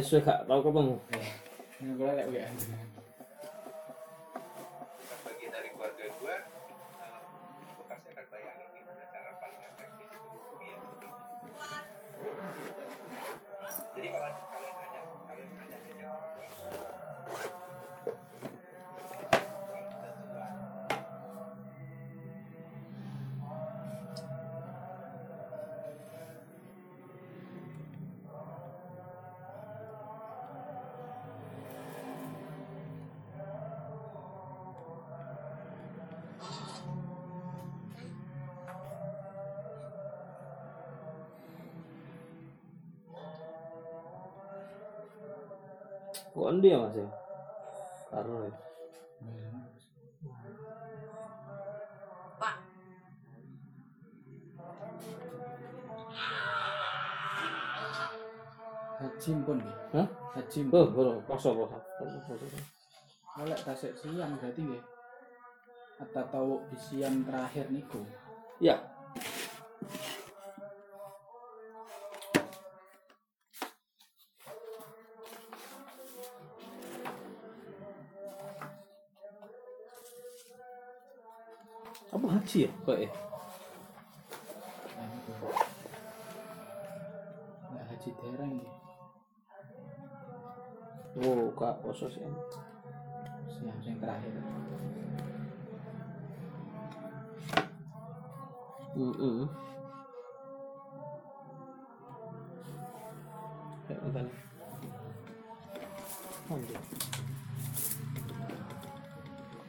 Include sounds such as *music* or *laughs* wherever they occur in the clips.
Wes gak tau Bukan dia mas ya ya Haji pun nggih. Hah? Haji Oh, pun. bro, poso poso. Oleh tasik siang berarti nggih. Atau tahu bisian terakhir niku. Ya, haji ya kok ya Nah. Nggak haji dereng nggih. oh kak poso sih Siang sing terakhir. Nonton. Anjir.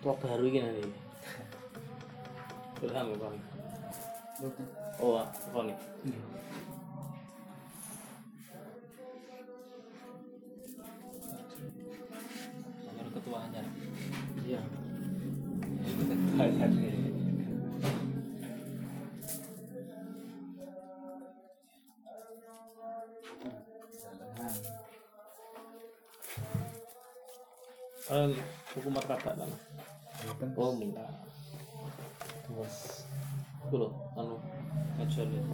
Tua baru ini nanti. Ilham bukan? Boten. Oh, itu.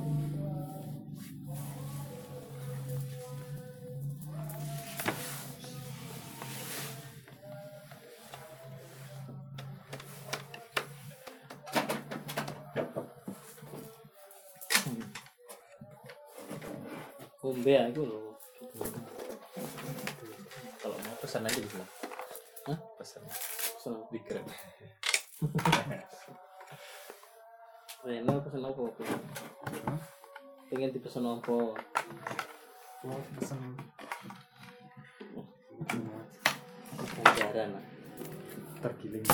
Kumbe ya, loh. kalau mau pesan aja di Pengen dipesen apa? Mau pesen Ajaran. ah. tergiling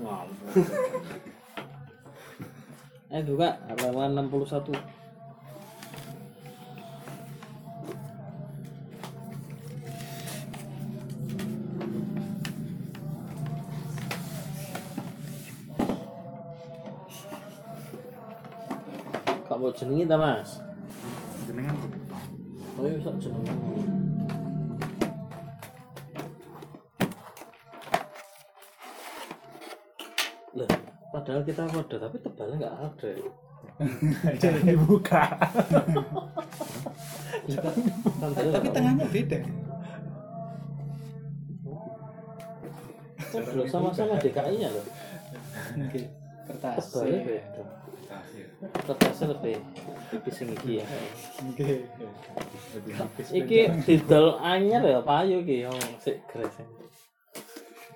Wow. *laughs* eh juga halaman 61. Kak mau jenengi ta Mas? jenengan Oh iya bisa jenengi. Lah, padahal kita ada tapi tebalnya nggak ada. jangan dibuka Tapi tengahnya beda. Sama-sama DKI-nya loh. Kertas. Tebalnya beda. Kertasnya lebih tipis yang iki ya. Nggih. lebih habis Iki didol anyar ya payu iki yang sik gres.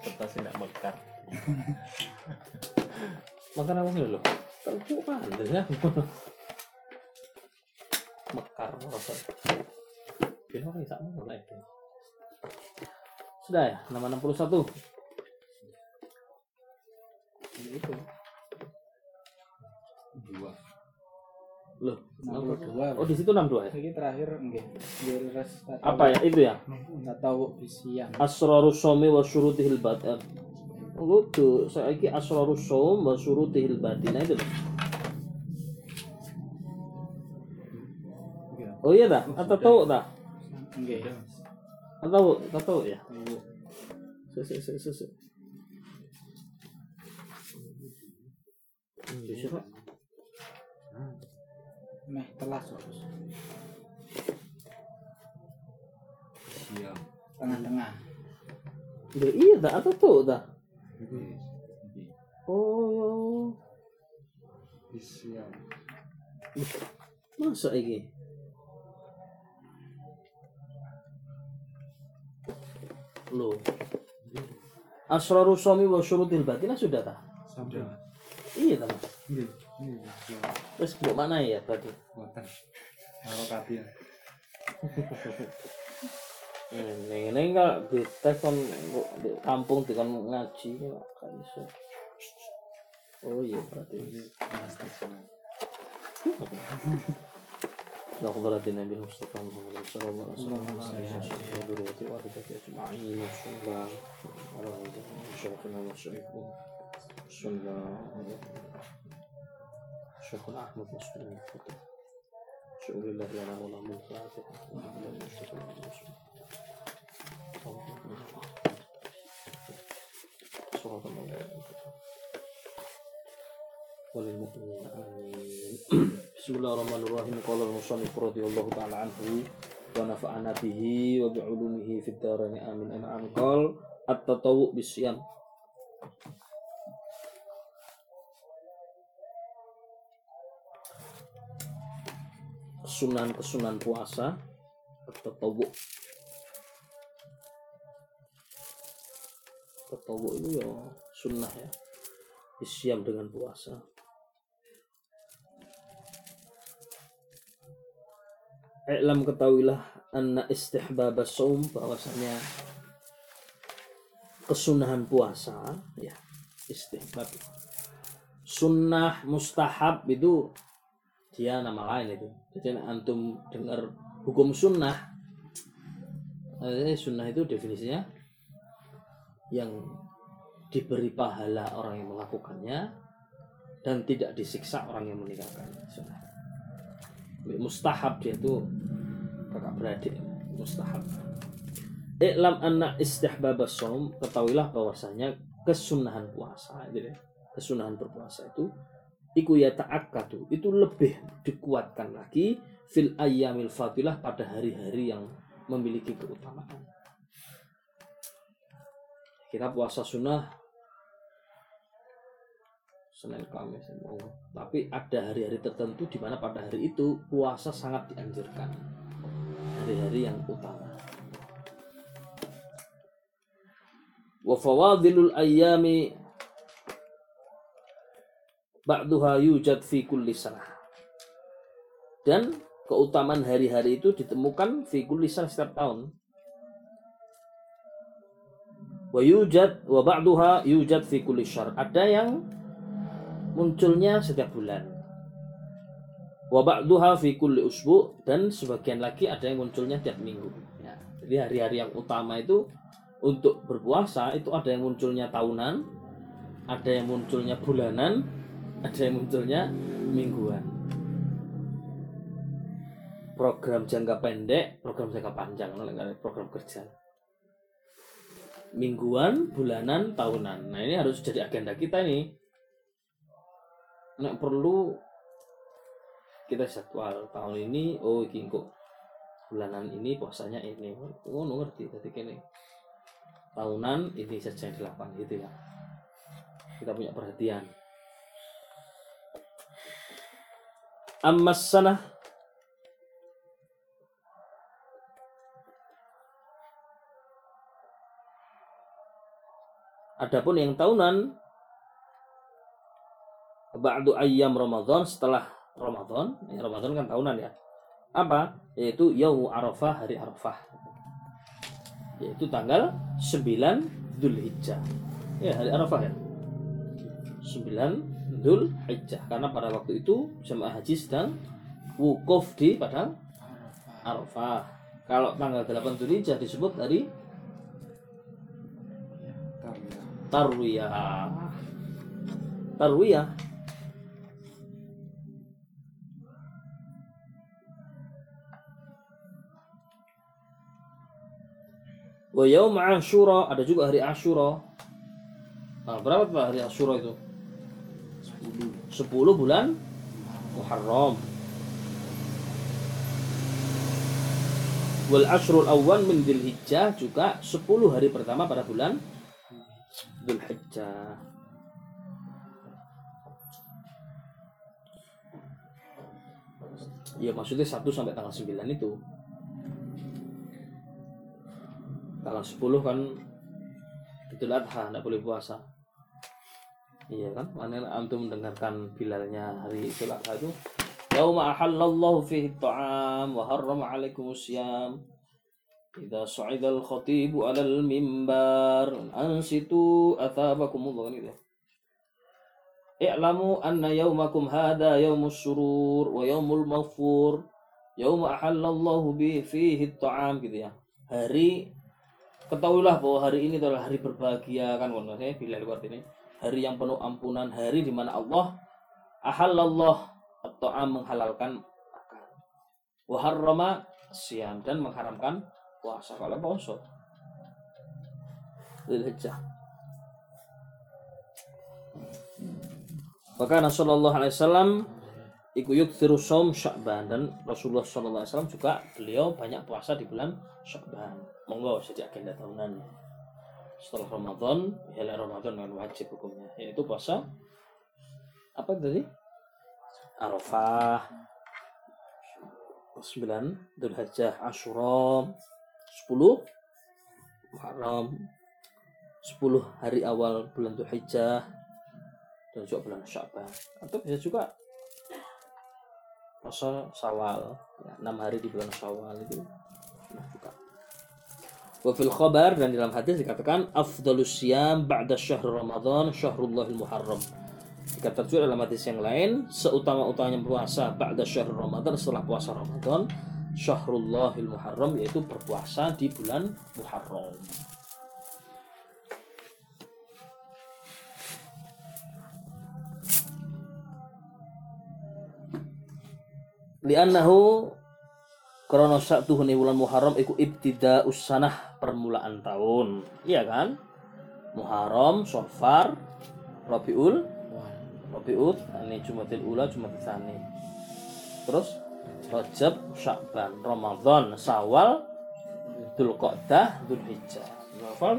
kertasnya tidak mekar Makan apa lho? Terus pantes ya. Mekar rasa. Kira orang sak mulai. Sudah ya, nama 61. Itu. Dua Loh, 62. Oh, di situ 62 ya? Ini terakhir res Apa ya? Itu ya? Enggak tahu bisian. Asrarus Somi wa syurutihil batin. Oh, tuh, saya iki asrarus som wa syurutihil batin. Nah, itu. loh. Nggih. Oh iya dah, atau tahu dah? Nggih. Atau atau tahu ya? Tahu. Sese sese sese. Meh telas terus Siap. tengah-tengah Ya, iya dah atau tuh dah. Iki Oh, isian. masa ini? Loh. Asraru suami wa syurutil batinah sudah tak? Sampai. Iya tak? Ini isian. Terus buat mana ya tadi? Buatan. Kalau katil. Ini ini enggak di tes kon di kampung di kon ngaji kan iso. Oh iya berarti. Plastik semua. لا خضرة النبي المصطفى محمد صلى الله عليه وسلم وعلى آله وذريته وعباده أجمعين بسم الله على شيخنا وشيخنا بسم الله شيخنا أحمد مسلم الفتح شؤون الله لنا ولا ملك عاتق وعلى المصطفى محمد رسول صراط الله وللمؤمنين آمين بسم الله الرحمن الرحيم قال المصنف رضي الله تعالى عنه ونفعنا به وبعلومه في الدارين آمين أنا أن قال التطوع بالصيام kesunan-kesunan puasa tatawu tatawu itu ya sunnah ya. Siam dengan puasa. I'lam ketahuilah anna istihbab saum bahwasanya kesunahan puasa ya istihbab. Sunnah mustahab itu dia nama lain itu. Jadi antum dengar hukum sunnah eh, sunnah itu definisinya yang diberi pahala orang yang melakukannya dan tidak disiksa orang yang meninggalkan sunnah. Mustahab dia itu kakak beradik mustahab. Iklam anna istihbab som ketahuilah bahwasanya kesunahan puasa gitu ya. kesunahan berpuasa itu iku ya ta'akkadu. Itu lebih dikuatkan lagi fil ayyamil fadilah pada hari-hari yang memiliki keutamaan. Kita puasa sunnah Senin Kamis oh. tapi ada hari-hari tertentu di mana pada hari itu puasa sangat dianjurkan. Hari-hari yang utama. Wa fawadilul ayyami ba'duha yujad fi kulli sanah dan keutamaan hari-hari itu ditemukan fi kulli sanah setiap tahun wa yujad wa ba'duha yujad fi kulli syahr ada yang munculnya setiap bulan. Wa ba'duha fi kulli usbu dan sebagian lagi ada yang munculnya tiap minggu. Ya, jadi hari-hari yang utama itu untuk berpuasa itu ada yang munculnya tahunan, ada yang munculnya bulanan, ada yang munculnya mingguan. Program jangka pendek, program jangka panjang, program kerja. Mingguan, bulanan, tahunan. Nah ini harus jadi agenda kita nih nek perlu kita jadwal tahun ini oh iki kok bulanan ini puasanya ini oh ngerti tadi kene tahunan ini saja yang dilakukan gitu ya kita punya perhatian sana Adapun yang tahunan ba'du ayyam Ramadan setelah Ramadan, ya Ramadan kan tahunan ya. Apa? Yaitu Yaumu Arafah, hari Arafah. Yaitu tanggal 9 Dzulhijjah. Ya, hari Arafah ya. 9 Dzulhijjah karena pada waktu itu jemaah haji sedang wukuf di padang Arafah. Kalau tanggal 8 Dzulhijjah disebut hari Tarwiyah. Tarwiyah Wa yaum Ashura ada juga hari Ashura. Nah, berapa hari Ashura itu? 10 bulan Muharram wal asrul awal min Dzulhijjah juga 10 hari pertama pada bulan Dzulhijjah. Ya maksudnya 1 sampai tanggal 9 itu. Tanggal 10 kan Itu Adha, tidak boleh puasa. Iya kan? Mana antum mendengarkan bilalnya hari Adha itu? Yauma ahallallahu fihi ta'am wa harrama alaikum siyam. Idza su'ida al-khatibu 'ala al-mimbar ansitu athabakumullah gitu. I'lamu anna yaumakum hada yaumus surur wa yaumul maghfur. Yauma ahallallahu bi fihi ta'am gitu ya. Hari ketahuilah bahwa hari ini adalah hari berbahagia kan maksudnya bila lewat ini hari yang penuh ampunan hari di mana Allah ahallallah atau menghalalkan makan. Waharrama siam dan mengharamkan puasa. Kalau puasa. Dzulhijjah. Maka Rasulullah SAW Iku yukthiru saum Sya'ban dan Rasulullah SAW juga beliau banyak puasa di bulan Sya'ban. Monggo jadi agenda tahunan. Setelah Ramadan, ya Ramadan dengan wajib hukumnya, yaitu puasa apa tadi? Arafah 9 Dzulhijjah Asyura 10 Muharram 10 hari awal bulan Dzulhijjah dan juga bulan Sya'ban atau bisa juga puasa Syawal ya, 6 hari di bulan Syawal itu nah juga Wa fil khabar dan dalam hadis dikatakan afdalus siyam ba'da syahr Ramadan syahrullahil muharram. Dikatakan juga dalam hadis yang lain seutama-utamanya puasa ba'da syahr Ramadan setelah puasa Ramadan syahrullahil muharram yaitu berpuasa di bulan Muharram. li'annahu karena satu huni bulan Muharram iku ibtida usanah permulaan tahun. Iya kan? Muharram Safar Rabiul Rabiul ini Jumatil Ula Jumatil Tsani. Terus Rajab Sya'ban Ramadan Sawal Dzulqa'dah Dzulhijjah. Safar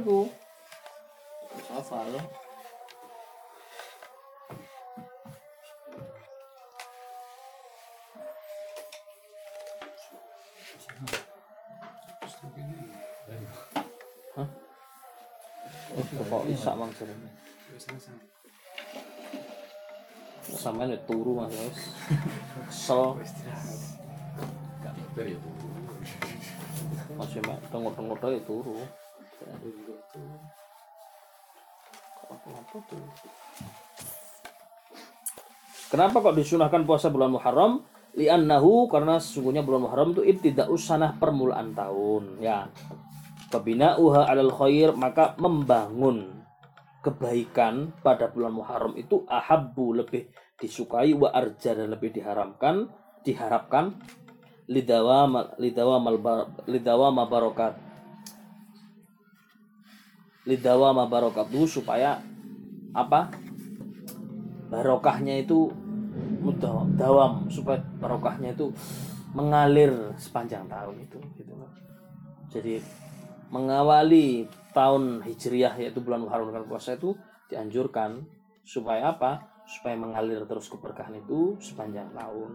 Safar Kok isak mangsane. Sampeyan ya turu Mas. wis. Kesel. Masih mek tengok-tengok ae turu. Kenapa kok disunahkan puasa bulan Muharram? Li'annahu karena sesungguhnya bulan Muharram itu ibtida'us sanah permulaan tahun ya. Fabina'uha 'alal khair maka membangun kebaikan pada bulan Muharram itu ahabbu lebih disukai wa arja dan lebih diharamkan diharapkan. Lidawama lidawamal bar- lidawama barokat. Lidawama barakatuh supaya apa? Barokahnya itu mudah dawam supaya barokahnya itu mengalir sepanjang tahun itu gitu loh. jadi mengawali tahun hijriah yaitu bulan Muharram dengan puasa itu dianjurkan supaya apa supaya mengalir terus keberkahan itu sepanjang tahun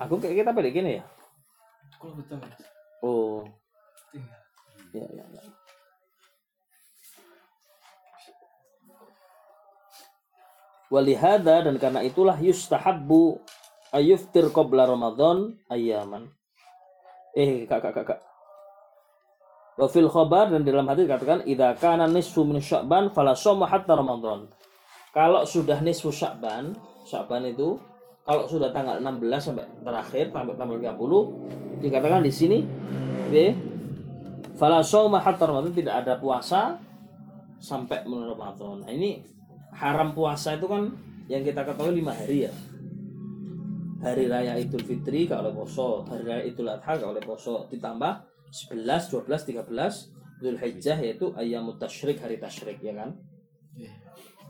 aku kayak kita pada gini ya Kalau betul mas. oh Iya. ya ya, ya. Walihada dan karena itulah yustahabbu ayuftir qabla Ramadan ayaman. Eh kak kak kak kak. Wa fil khabar dan dalam hadis dikatakan idza kana nisfu min Sya'ban fala shoma hatta Ramadan. Kalau sudah nisfu Sya'ban, Sya'ban itu kalau sudah tanggal 16 sampai terakhir sampai tanggal 30 dikatakan di sini B fala shoma hatta Ramadan tidak ada puasa sampai bulan Ramadan. Nah, ini haram puasa itu kan yang kita ketahui lima hari ya. Hari raya Idul Fitri kalau poso, hari raya Idul Adha kalau poso ditambah 11, 12, 13 Dzulhijjah yaitu ayamut tasyrik hari tasyrik ya kan. Iya.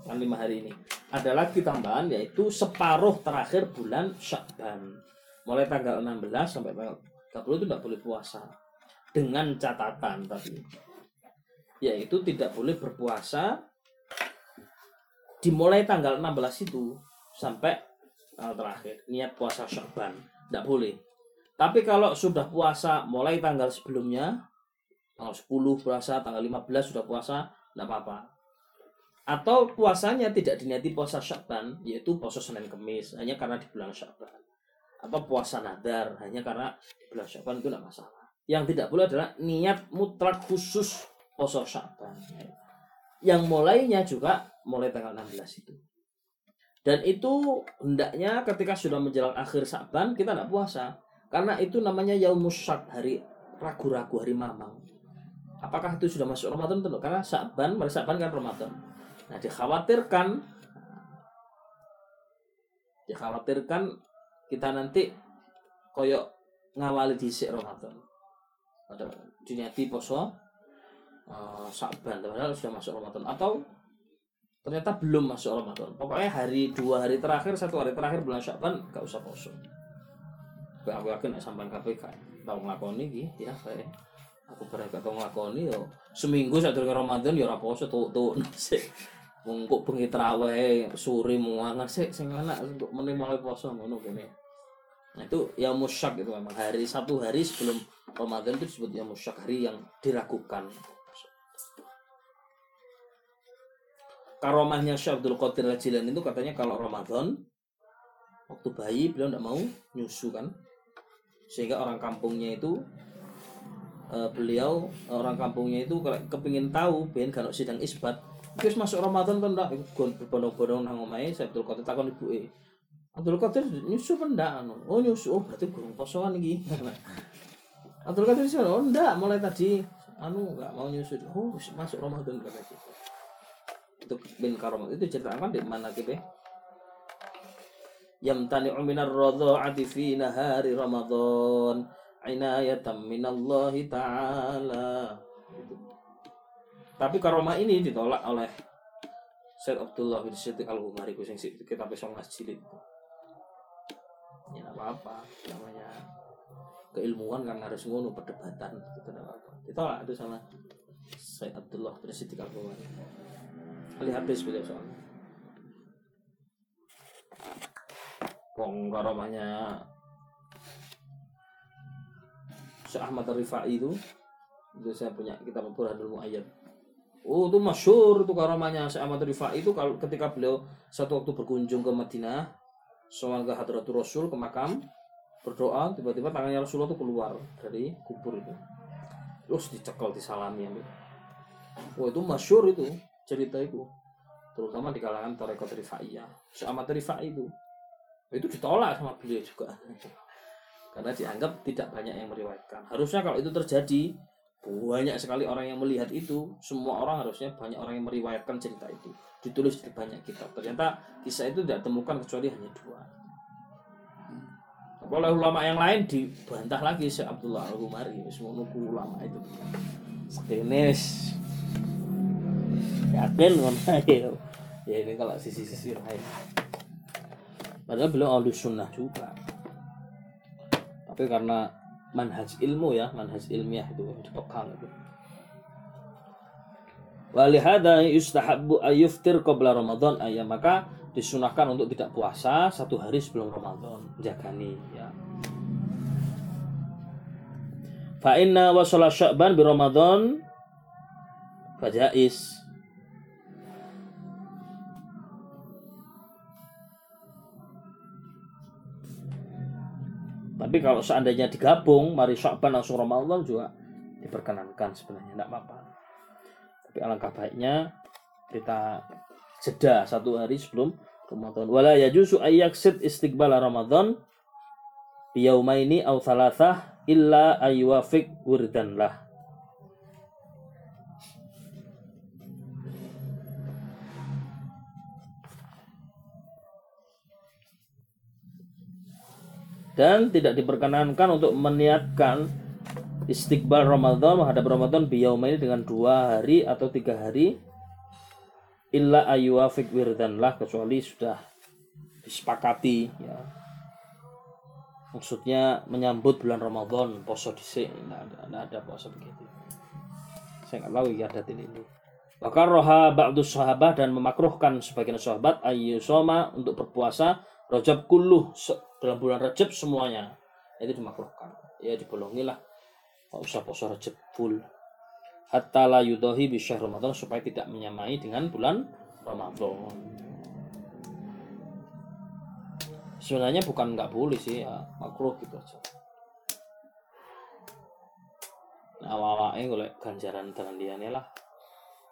kan lima hari ini ada lagi tambahan yaitu separuh terakhir bulan Syakban mulai tanggal 16 sampai tanggal 30 itu tidak boleh puasa dengan catatan tadi yaitu tidak boleh berpuasa dimulai tanggal 16 itu sampai tanggal terakhir. Niat puasa Syakban. Tidak boleh. Tapi kalau sudah puasa mulai tanggal sebelumnya tanggal 10 puasa tanggal 15 sudah puasa tidak apa-apa. Atau puasanya tidak diniati puasa Syakban yaitu puasa Senin Kemis hanya karena di bulan Syakban. Atau puasa nadar hanya karena di bulan Syakban itu tidak masalah. Yang tidak boleh adalah niat mutlak khusus puasa Syakban yang mulainya juga mulai tanggal 16 itu. Dan itu hendaknya ketika sudah menjelang akhir Syakban kita tidak puasa. Karena itu namanya yaumus syak hari ragu-ragu hari mamang. Apakah itu sudah masuk Ramadan tentu karena Syakban mulai Syakban kan Ramadan. Nah dikhawatirkan dikhawatirkan kita nanti koyok ngawali di Ramadan. Pada diniati poso uh, Syakban padahal sudah masuk Ramadan. Atau ternyata belum masuk Ramadan. Pokoknya hari dua hari terakhir satu hari terakhir bulan Syakban gak usah poso Kayak aku yakin sampean gak tau nglakoni iki ya kayak aku pernah gak tau nglakoni yo seminggu sadurunge Ramadan yo ora poso tuh *laughs* sik. Wong kok bengi traweh sore muangan sik sing enak untuk meneh mulai poso ngono kene. Nah itu ya musyak itu memang. Hari satu hari sebelum Ramadan itu disebut ya musyak hari yang diragukan karomahnya Syekh Abdul Qadir Al-Jilani itu katanya kalau Ramadan waktu bayi beliau tidak mau nyusu kan. Sehingga orang kampungnya itu eh, beliau orang kampungnya itu kepingin tahu ben kalau sidang isbat. Terus masuk Ramadan kan ndak? Berbondong-bondong nang omahe saya Abdul Qadir takon ibu e Abdul Qadir nyusu ndak? Anu oh nyusu oh berarti gurung posoan iki. *laughs* Abdul Qadir sih oh ndak mulai tadi. Anu nggak mau nyusu. Oh masuk Ramadan gitu itu bin karomat itu ceritakan di mana gitu yamtani'u minar radha'ati fi nahari Ramadan inayatan minallahi ta'ala. Tapi karomah ini ditolak oleh Syekh Abdullah bin Siddiq Al-Umari sing kitab Songas Jilid. Ya nggak apa-apa namanya keilmuan kan harus ngono perdebatan gitu apa-apa. Ditolak itu sama Syekh Abdullah bin Siddiq Al-Umari ahli hadis beliau soalnya Wong karomahnya Syekh Ahmad Rifai itu itu saya punya kitab Burhanul Muayyad. Oh itu masyur itu karomahnya Syekh Ahmad Rifai itu kalau ketika beliau satu waktu berkunjung ke Madinah soal ke Hadratul Rasul ke makam berdoa tiba-tiba tangannya Rasulullah itu keluar dari kubur itu terus dicekal disalami ambil Wah itu masyur itu cerita itu. Terutama di kalangan tarekat Rifaiyah Ahmad Rifai itu. Itu ditolak sama beliau juga. *laughs* Karena dianggap tidak banyak yang meriwayatkan. Harusnya kalau itu terjadi banyak sekali orang yang melihat itu semua orang harusnya banyak orang yang meriwayatkan cerita itu. Ditulis di banyak kitab. Ternyata kisah itu tidak temukan kecuali hanya dua oleh ulama yang lain dibantah lagi Syekh Abdullah Al Humari semua ulama itu. Sekenis yakin ngono ya ya ini kalau sisi-sisi lain. Padahal beliau ahli sunnah juga. Tapi karena manhaj ilmu ya manhaj ilmiah itu dipegang itu. Walihada yustahabbu ayuftir qabla Ramadan ayat maka disunahkan untuk tidak puasa satu hari sebelum Ramadan. Jagani ya. Fa inna wa sya'ban bi Ramadan fajais Tapi kalau seandainya digabung, mari Syakban langsung Ramadan juga diperkenankan sebenarnya, tidak apa-apa. Tapi alangkah baiknya kita jeda satu hari sebelum Ramadan. Wala yajuzu ayyaksid istiqbal Ramadan biyaumaini aw thalathah illa ayyuwafiq wirdan lah. dan tidak diperkenankan untuk meniatkan istiqbal Ramadan menghadap Ramadan biyaumaini dengan dua hari atau tiga hari illa ayyuwafiq wirdan lah kecuali sudah disepakati ya. Maksudnya menyambut bulan Ramadan poso dhisik enggak ada enggak ada poso begitu. Saya nggak tahu ya adat ini Bahkan roha ba'du sahabat dan memakruhkan sebagian sahabat ayyusoma untuk berpuasa rajab kulluh se- dalam bulan Rajab semuanya. Itu dimakruhkan. Ya dibolongi lah nggak usah puasa Rajab full hatta la yudahi bi syahr Ramadan supaya tidak menyamai dengan bulan Ramadan. Sebenarnya bukan nggak boleh sih ya makruh gitu aja. Nah, awal-awalnya golek ganjaran dengan dia lah.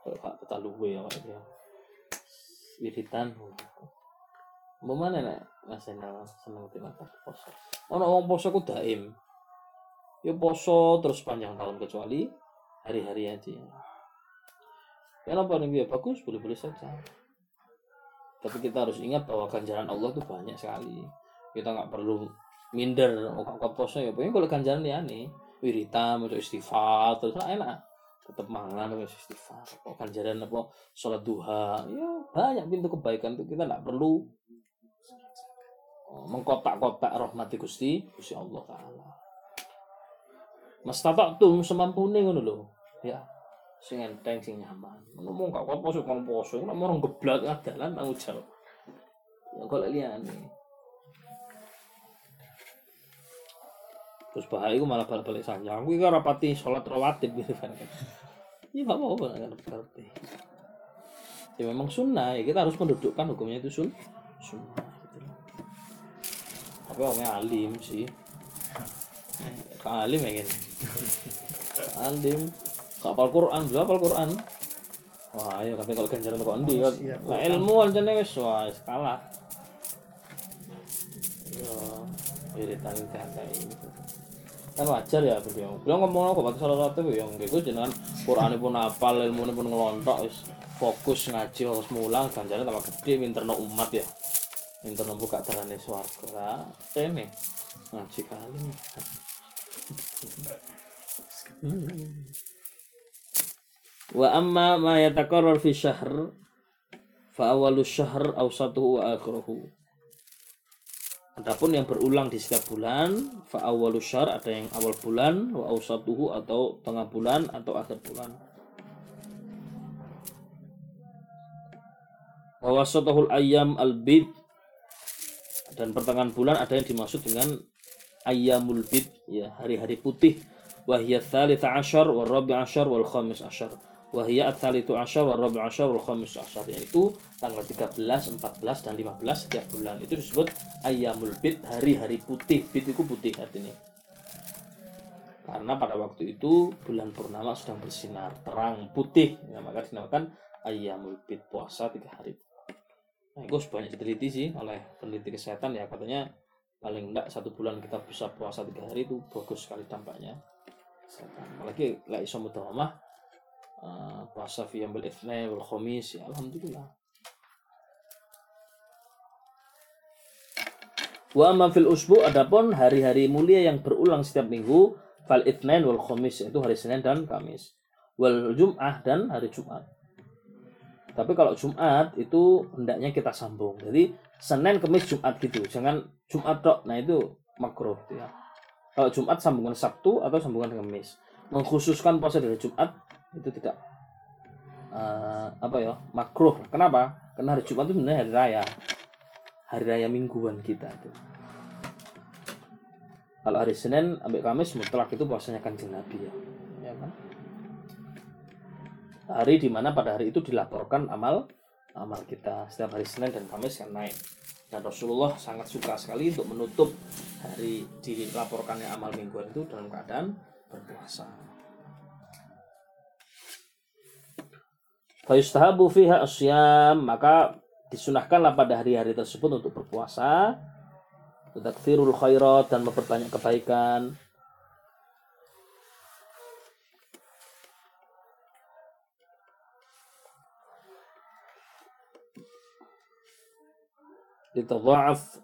Kalau gak kita luwe ya dia. Wiritan. Mau mana nek mas Enal seneng timatan poso? Ono wong poso ku daim. Ya poso terus panjang tahun kecuali hari-hari aja nih ya bagus boleh-boleh saja. Tapi kita harus ingat bahwa ganjaran Allah itu banyak sekali. Kita nggak perlu minder kok poso ya. Pokoknya kalau ganjaran ya nih wiritan untuk istighfar terus ah, enak. Tetap mangan terus istighfar. Kok ganjaran apa? Sholat duha. Ya banyak pintu kebaikan itu kita nggak perlu. Oh, mengkotak-kotak rahmati gusti gusti Allah taala. Mas tuh semampune ngono lho ya sing enteng sing nyaman. Ngomong gak apa poso kon poso nek mau geblak dalan tanggung jawab ya kok liyane. Terus bahaya itu malah balik-balik sanjang aku kan rapati sholat rawatib gitu kan. Ya gak apa-apa nggak ngerti ya memang sunnah. Ya kita harus mendudukkan hukumnya itu sun sunnah gitu. Tapi orangnya alim sih. Alim ya gini alim Gak apal Quran, juga apal Quran. Wah, ayo tapi kalau ganjaran kok endi kan. Lah ilmu ancane wis wah wis kalah. Yo, iritan kata ini. Kan wajar ya beliau. Beliau ngomong kok batas salah satu ya nggo jenengan Qurane pun hafal, ilmune pun ngelontok wis fokus ngaji harus mulang ganjaran tambah gede minterno umat ya. Minterno buka terane swarga. Tene ngaji kali. Hmm. Wa amma ma yatakarrar fi syahr fa awwalu syahr awsatuhu wa akhiruhu. Adapun yang berulang di setiap bulan, fa awwalu syahr ada yang awal bulan, wa awsatuhu atau tengah bulan atau akhir bulan. Wa wasatuhul ayyam al-bid dan pertengahan bulan ada yang dimaksud dengan ayyamul bid ya hari-hari putih wahiyat tsalita asyar wal rabi asyar wal khamis asyar wahiyat tsalitu asyar wal rabi asyar wal khamis asyar yaitu tanggal 13, 14 dan 15 setiap bulan. Itu disebut ayyamul bid hari-hari putih. Bid itu putih artinya. Karena pada waktu itu bulan purnama sedang bersinar terang putih. Ya, maka dinamakan ayyamul bid puasa tiga hari. Nah itu banyak diteliti sih oleh peneliti kesehatan ya. Katanya paling enggak satu bulan kita bisa puasa tiga hari itu bagus sekali dampaknya. Apalagi lah iso mudawamah puasa fi yambil itsnain wal ya alhamdulillah Wa amma fil usbu adapun hari-hari mulia yang berulang setiap minggu fal itsnain wal khamis yaitu hari Senin dan Kamis. Wal Jum'ah dan hari Jumat. Tapi kalau Jumat itu hendaknya kita sambung. Jadi Senin, Kamis, Jumat gitu. Jangan Jumat tok. Nah itu makruh gitu ya. Kalau Jumat sambungan Sabtu atau sambungan Kamis. Mengkhususkan puasa dari Jumat itu tidak eh, apa ya makruh. Kenapa? Karena hari Jumat itu sebenarnya hari raya. Hari raya mingguan kita itu. Kalau hari Senin sampai Kamis mutlak itu puasanya kanjeng Nabi ya. Ya kan? Hari di mana pada hari itu dilaporkan amal amal kita setiap hari Senin dan Kamis kan naik. Dan Rasulullah sangat suka sekali untuk menutup hari dilaporkannya amal mingguan itu dalam keadaan berpuasa. Fayustahabu fiha asyam. Maka disunahkanlah pada hari-hari tersebut untuk berpuasa. Takfirul khairat dan memperbanyak kebaikan. Ditadha'af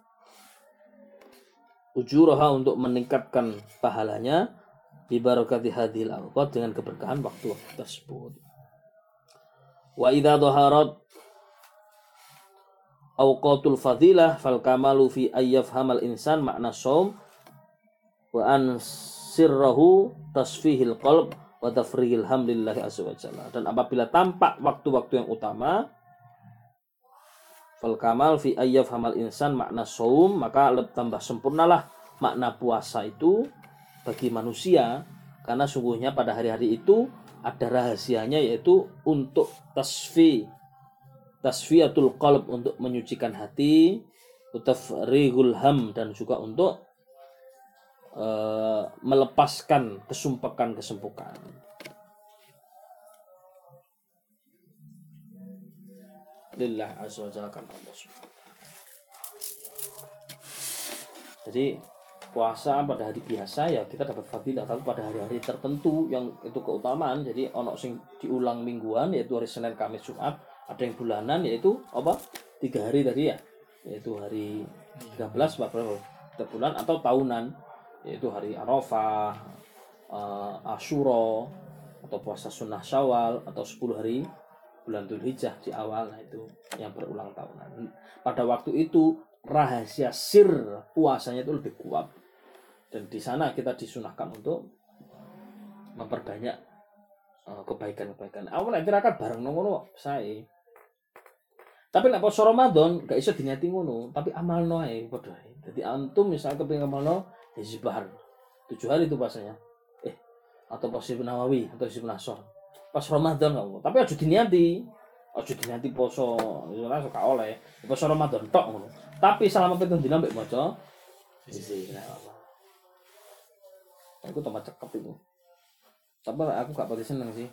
ujuraha untuk meningkatkan pahalanya. Di barakati hadhil awqat dengan keberkahan waktu-waktu tersebut wa idza dhaharat awqatul fadilah fal kamalu fi ayyafhamal insan makna saum wa an sirrahu tasfihil qalb wa tafrihil hamdillahi azza wa. Dan apabila tampak waktu-waktu yang utama fal kamal fi ayyafhamal insan makna saum maka tambah sempurnalah makna puasa itu bagi manusia karena sungguhnya pada hari-hari itu ada rahasianya yaitu untuk tasfi tasfiyatul qalb untuk menyucikan hati utafrihul ham dan juga untuk eh, melepaskan kesumpekan-kesumpukan. Lillah azza Allah. Jadi puasa pada hari biasa ya kita dapat fadilah tapi pada hari-hari tertentu yang itu keutamaan. Jadi ono sing diulang mingguan yaitu hari Senin Kamis Jumat ada yang bulanan yaitu apa? Tiga hari tadi ya yaitu hari 13 berapa bulan atau tahunan yaitu hari Arafah eh, Ashura atau puasa sunnah Syawal atau 10 hari bulan Dzulhijjah di awal nah itu yang berulang tahunan. Pada waktu itu rahasia sir puasanya itu lebih kuat. Dan di sana kita disunahkan untuk memperbanyak eh, kebaikan-kebaikan. Awal nanti akan bareng ngono saya tapi nek poso Ramadan gak iso diniati ngono tapi amal ae padha jadi antum misalnya kepengin amalno ya hizbah tujuh hari itu puasanya. Eh atau pas Ibnu Nawawi atau Ibnu Nasr pas Ramadan kamu tapi aja diniati aja diniati poso itu kan suka oleh. Poso Ramadan tok ngono tapi selama pitung dina mbek maca isi aku tambah cekep itu. Tapi aku gak pati seneng sih.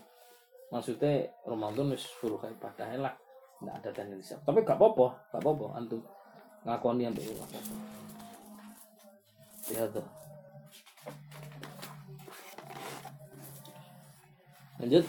Maksudnya Ramadan wis suruh kayak ibadah lah. Nggak ada tendensi tapi gak apa-apa gak apa-apa. Antum ngakoni gak apa-apa. Ya tuh. Lanjut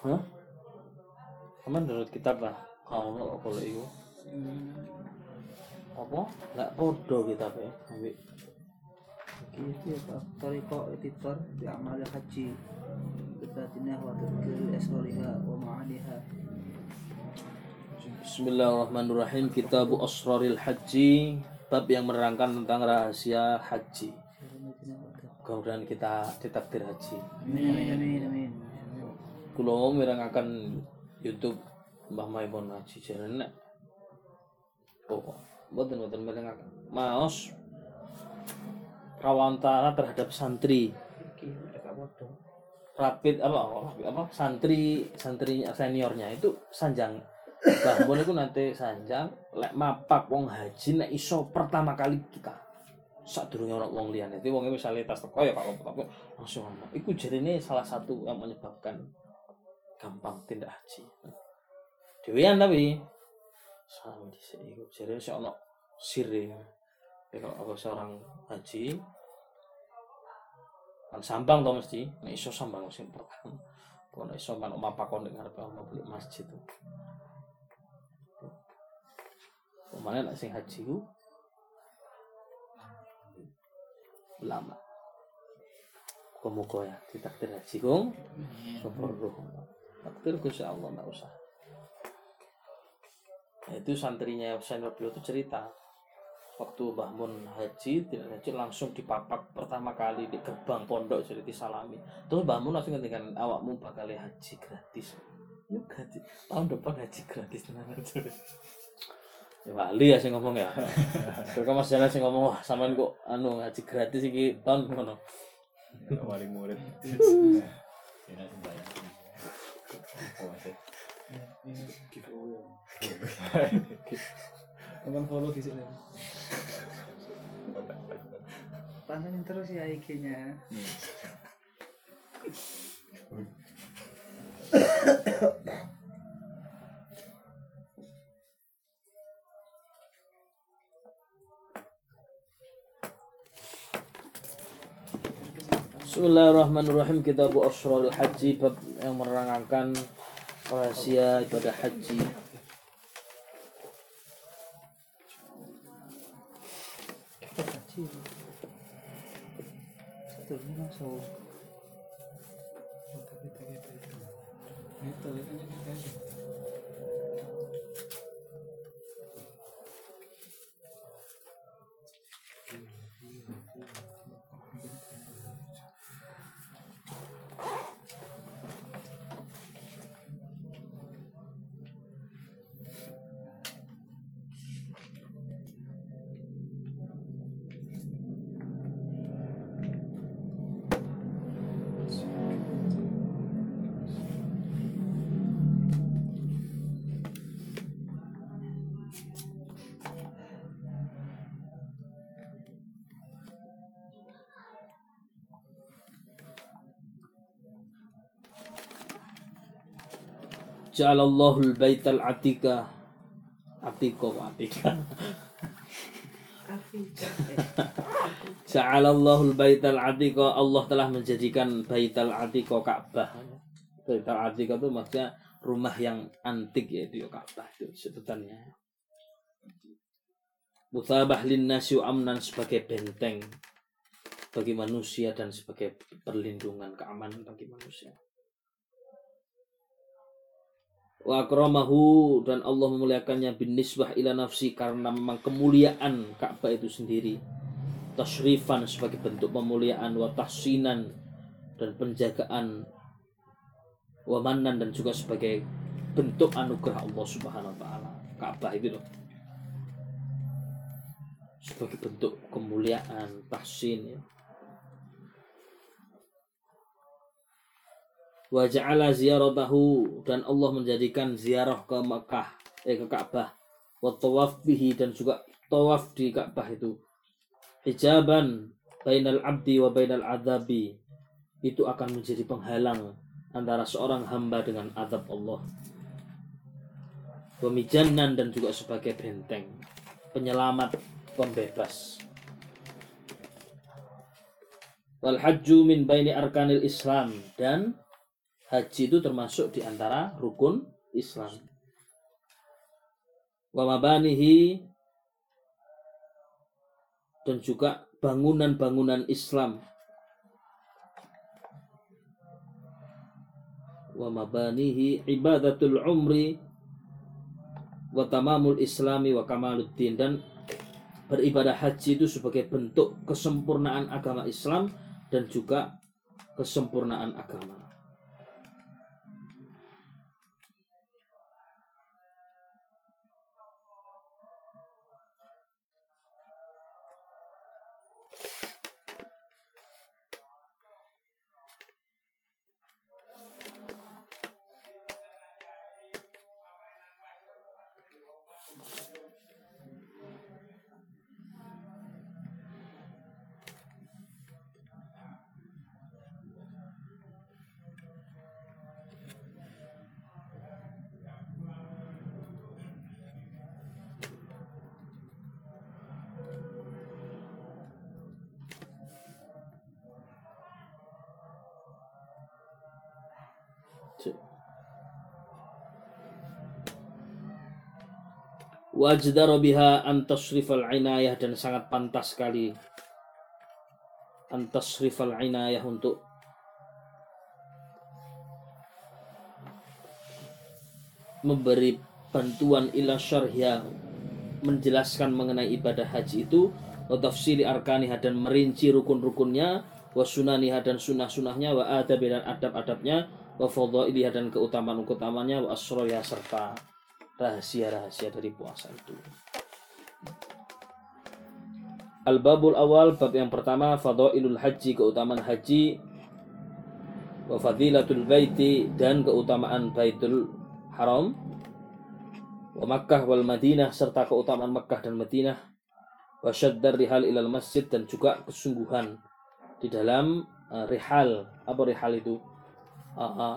Hah? Kamu menurut kitab lah kalau kalau itu apa? Nggak podo kitab ya. Ambil Gitu ya Pak. Tariqah ititar di amal haji. Bebatinah wa tadkir asrariha wa ma'aniha. Bismillahirrahmanirrahim Kitab Asraril Haji Bab yang menerangkan tentang rahasia haji Kemudian kita ditakdir haji Amin amin amin amin. Kulo mirangaken YouTube Mbah Maimun Haji Jarene. Oh, mboten mboten mirangaken. Maos rawantara terhadap santri. Rapid apa apa santri santri seniornya itu sanjang. Mbah Mun iku nanti sanjang lek mapak wong haji nek iso pertama kali kita sadurunge ana wong liyane. Dadi wong misalnya tas teko ya Pak tapi langsung ngomong. Iku jarine salah satu yang menyebabkan gampang tindak haji. Dewean tapi sama di sini iku jare sik ono sire. Ya kalau aku seorang haji kan sambang to mesti nek iso sambang sing pertama. Kalau iso man omah pakon ning ngarepe omah beli masjid tuh. Ke mana nek sing haji ku ulama. Ya ditakdir haji kong keperluan. Takdir Gusti Allah nggak usah. itu santrinya Husain Rabiul itu cerita. Waktu Mbah Mun haji tidak haji langsung dipapak pertama kali di gerbang pondok jadi disalami terus Mbah Mun langsung ngendikan awakmu bakal haji gratis. Yuk gratis. Tahun depan haji gratis tenan. Aja ya wali ya sing ngomong ya. *laughs* Terus Mas Jalan sing ngomong wah sampean kok anu haji gratis iki tahun ngono. Wali murid *laughs* Teman follow di sini. Pantengin terus ya IG-nya. Bismillahirrahmanirrahim Kitab Asrarul Haji bab yang menerangkan rahasia ibadah haji. Langsung. Itu itu itu. Ja'alallahu al-baital atika. Kok atika. Ja'alallahu al-baital atika. Allah telah menjadikan baital atika Ka'bah. Baital atika itu maksudnya rumah yang antik yaitu ya Ka'bah itu sebutannya. Musabah linnasi amnan sebagai benteng bagi manusia dan sebagai perlindungan keamanan bagi manusia wa akramahu dan Allah memuliakannya bin nisbah ila nafsi karena memang kemuliaan Ka'bah itu sendiri. Tasrifan sebagai bentuk pemuliaan wa tahsinan dan penjagaan wa manan dan juga sebagai bentuk anugerah Allah Subhanahu wa taala. Ka'bah itu loh. Sebagai bentuk kemuliaan tahsin ya wa ja'ala ziyaratahu dan Allah menjadikan ziarah ke Mekah eh ke Ka'bah. Wa bihi dan juga tawaf di Ka'bah itu. Hijaban bainal abdi wa bainal adabi. Itu akan menjadi penghalang antara seorang hamba dengan adab Allah. Pemijanan dan juga sebagai benteng penyelamat pembebas. Wal hajju baini arkanil islam dan haji itu termasuk di antara rukun Islam. Wa mabanihi dan juga bangunan-bangunan Islam. Wa mabanihi ibadatul umri wa tamamul islami wa kamaluddin dan beribadah haji itu sebagai bentuk kesempurnaan agama Islam dan juga kesempurnaan agama. Wajdara biha an tasrifal inayah dan sangat pantas sekali. An tasrifal inayah untuk memberi bantuan ila syarhya menjelaskan mengenai ibadah haji itu wa tafsili arkaniha dan merinci rukun-rukunnya wa sunaniha dan sunah-sunahnya wa adabi dan adab-adabnya wa fadhailiha dan keutamaan-keutamanya wa asroya serta rahasia-rahasia dari puasa itu. Al-babul awal bab yang pertama fadhailul haji keutamaan haji wa fadilatul baiti dan keutamaan baitul haram wa Makkah wal Madinah serta keutamaan Makkah dan Madinah wa syaddar rihal ilal masjid dan juga kesungguhan di dalam uh, rihal. Apa rihal itu? Uh, uh,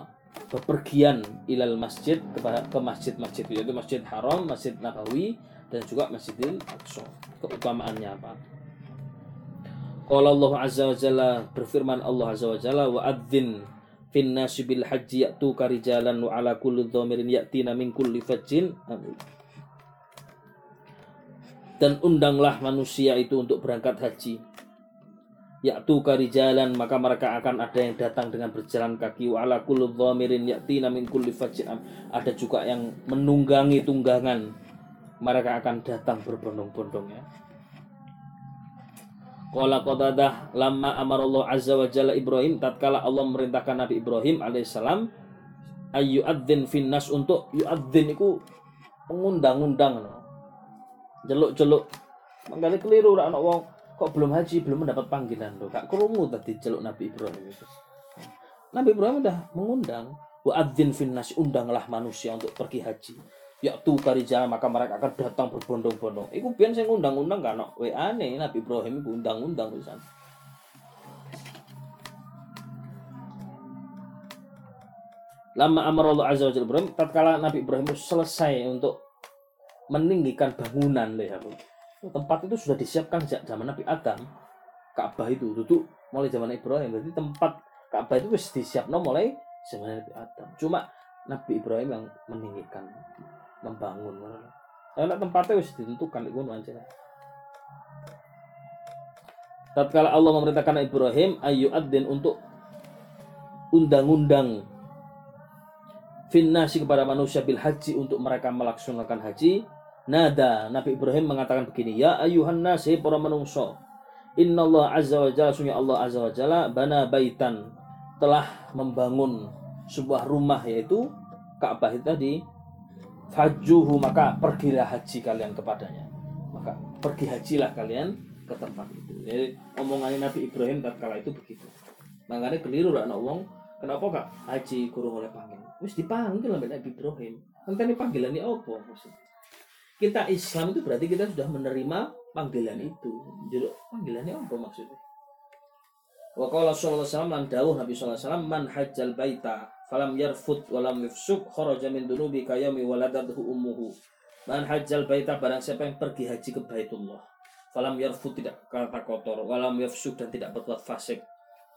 bepergian ilal masjid kepada ke masjid-masjid yaitu Masjid Haram, Masjid Nabawi dan juga Masjidil Aqsa. Keutamaannya apa? Qala Allah Azza wa Jalla berfirman Allah Azza wa Jalla wa adzin fin nasi bil haji ya'tu karijalan wa ala kulli dhamirin ya'tina min kulli fajjin dan undanglah manusia itu untuk berangkat haji ya'tu karijalan maka mereka akan ada yang datang dengan berjalan kaki. Wa ala kulli dhamirin ya'tina min kulli fajjin ada juga yang menunggangi tunggangan. Mereka akan datang berbondong-bondong ya. Qala Qatadah lama amarallahu azza wa jalla Ibrahim tatkala Allah memerintahkan Nabi Ibrahim alaihissalam ayu adzin finnas untuk yuadzin itu mengundang-undang. Jeluk-jeluk mangkali keliru ora ana wong kok belum haji belum mendapat panggilan tuh kak krungu tadi jeluk Nabi Ibrahim itu. Nabi Ibrahim udah mengundang wa adzin finnas undanglah manusia untuk pergi haji Yaktu karijal maka mereka akan datang berbondong-bondong. Iku biyen sing undang-undang kan WA ne Nabi Ibrahim iku undang-undang pisan. Lama amar Allah Azza wa Jalla Ibrahim, tatkala Nabi Ibrahim selesai untuk meninggikan bangunan deh aku. Tempat itu sudah disiapkan sejak zaman Nabi Adam. Ka'bah itu duduk mulai zaman Ibrahim. Berarti tempat Ka'bah itu sudah disiapkan mulai zaman Nabi Adam. Cuma Nabi Ibrahim yang meninggikan membangun Karena tempatnya wis ditentukan iku aja. Tatkala Allah memerintahkan Ibrahim ayu adzin untuk undang-undang finnasi kepada manusia bil haji untuk mereka melaksanakan haji nada. Nabi Ibrahim mengatakan begini ya ayuhan nas hai para manungso Inna Allah azza wa jalla sunya Allah azza wa jalla bana baitan telah membangun sebuah rumah yaitu Ka'bah itu tadi. Fajuhu maka pergilah haji kalian kepadanya. Maka pergi hajilah kalian ke tempat itu. Jadi omongannya Nabi Ibrahim tatkala itu begitu. Makanya keliru lah anak wong kenapa kak haji kurung oleh panggil? Wis dipanggil oleh Nabi Ibrahim. Nanti panggilannya apa maksudnya kita Islam itu berarti kita sudah menerima panggilan itu. Jadi panggilannya apa maksudnya? Wa qala sallallahu alaihi wasallam dawuh Nabi sallallahu alaihi wasallam man hajjal baita falam yarfut walam yafsuk kharaja min dunubi kayami waladathu ummuhu. Man hajjal baita barang siapa yang pergi haji ke Baitullah falam yarfut tidak kata kotor walam yafsuk dan tidak berbuat fasik.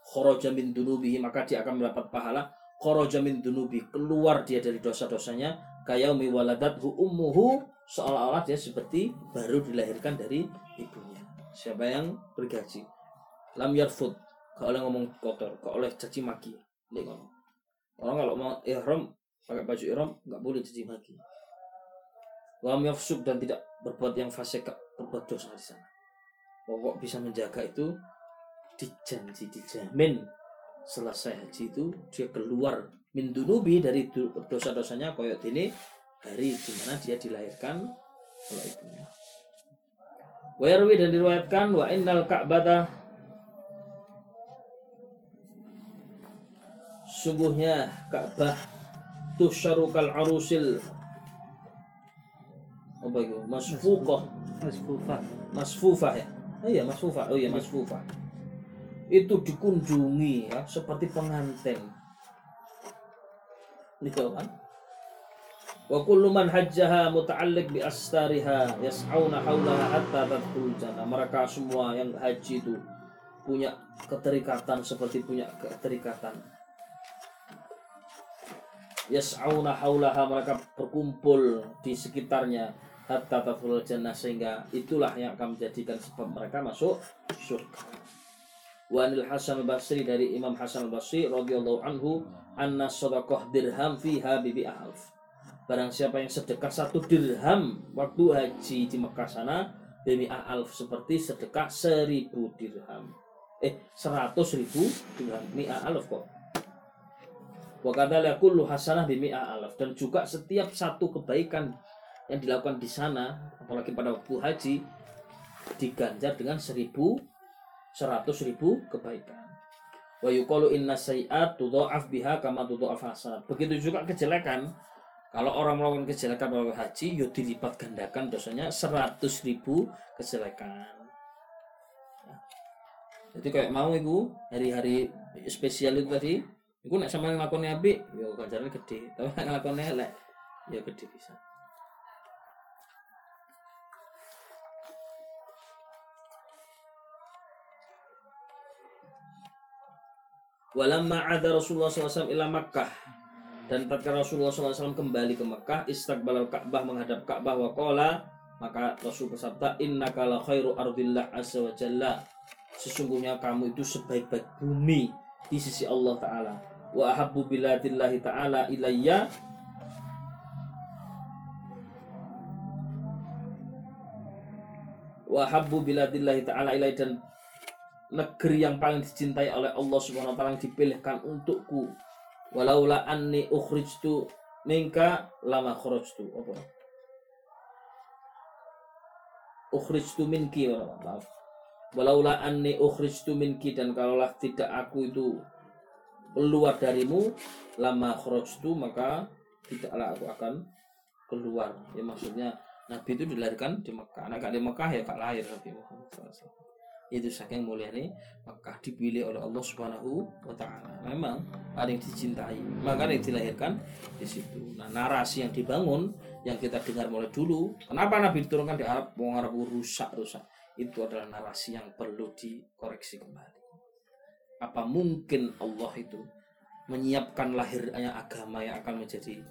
Kharaja min dunubihi maka dia akan mendapat pahala. Kharaja min dunubi keluar dia dari dosa-dosanya kayami waladathu ummuhu seolah-olah dia seperti baru dilahirkan dari ibunya. Siapa yang pergi haji lam yarfut gak oleh ngomong kotor, gak oleh caci maki. Orang kalau mau ihram pakai baju ihram nggak boleh caci maki. Wa yafsuk dan tidak berbuat yang fasik berbuat dosa di sana. Pokok bisa menjaga itu dijanji dijamin selesai haji itu dia keluar min dunubi dari dosa-dosanya koyok ini hari di mana dia dilahirkan? Oleh ibunya. Wa yarwi dan diriwayatkan wa innal ka'bata. Sungguhnya Ka'bah tusyarukal arusil. Apa itu? Masfuqah. Masfufah. masfufah ya? Oh iya masfufah oh iya masfufah itu dikunjungi ya seperti pengantin. Gitu kan wa kullu man hajjaha muta'alliq bi astariha yas'auna haulaha hatta tadkhul jannah mereka semua yang haji itu punya keterikatan seperti punya keterikatan yas'auna haulaha mereka berkumpul di sekitarnya hatta tadkhulul jannah sehingga itulah yang akan menjadikan sebab mereka masuk surga. Wa anil Hasan al-Basri dari Imam Hasan al-Basri radhiyallahu anhu anna sadaqah dirham fiha bibi alf. Barang siapa yang sedekah satu dirham waktu haji di Mekah sana bimi'ah alf seperti sedekah seribu dirham. Eh seratus ribu dirham. Mi'ah alf kok. Wa kadzalika kullu hasanah bimi'ah alf dan juga setiap satu kebaikan yang dilakukan di sana apalagi pada waktu haji diganjar dengan seribu seratus ribu kebaikan. Wa inna sayi'at tudha'af biha kama begitu juga kejelekan kalau orang melakukan kejelekan melalui haji yo dilipat gandakan dosanya seratus ribu kejelekan. Jadi kayak mau itu hari-hari spesial itu tadi itu nek sama ngelakuin api yo ganjarannya gede. Tapi ngelakuin elek ya gede bisa. Walamma ada Rasulullah SAW ila Makkah dan tatkala Rasulullah SAW kembali ke Makkah istaqbalal Ka'bah menghadap Ka'bah wa qala maka Rasul bersabda innaka la khairu ardillah azza wa jalla. Sesungguhnya kamu itu sebaik-baik bumi di sisi Allah taala. Wa ahabbu biladillahi taala ilayya. Wa ahabbu biladillahi taala ilayya. Dan negeri yang paling dicintai oleh Allah Subhanahu wa taala dipilihkan untukku walaula anni ukhrijtu minka lama kharajtu. Apa? Ukhrijtu minki maaf. Walaula anni ukhrijtu minki dan kalaulah tidak aku itu keluar darimu lama kharajtu maka tidaklah aku akan keluar. Ya maksudnya Nabi itu dilahirkan di Mekah. Anak di Mekah ya kak lahir Nabi Muhammad SAW itu saking mulianya Mekah dipilih oleh Allah Subhanahu wa taala. Memang paling dicintai. Makanya dilahirkan di situ. Nah, narasi yang dibangun yang kita dengar mulai dulu, kenapa Nabi diturunkan di Arab, wong Arab rusak-rusak. Itu adalah narasi yang perlu dikoreksi kembali. Apa mungkin Allah itu menyiapkan lahirnya agama yang akan menjadi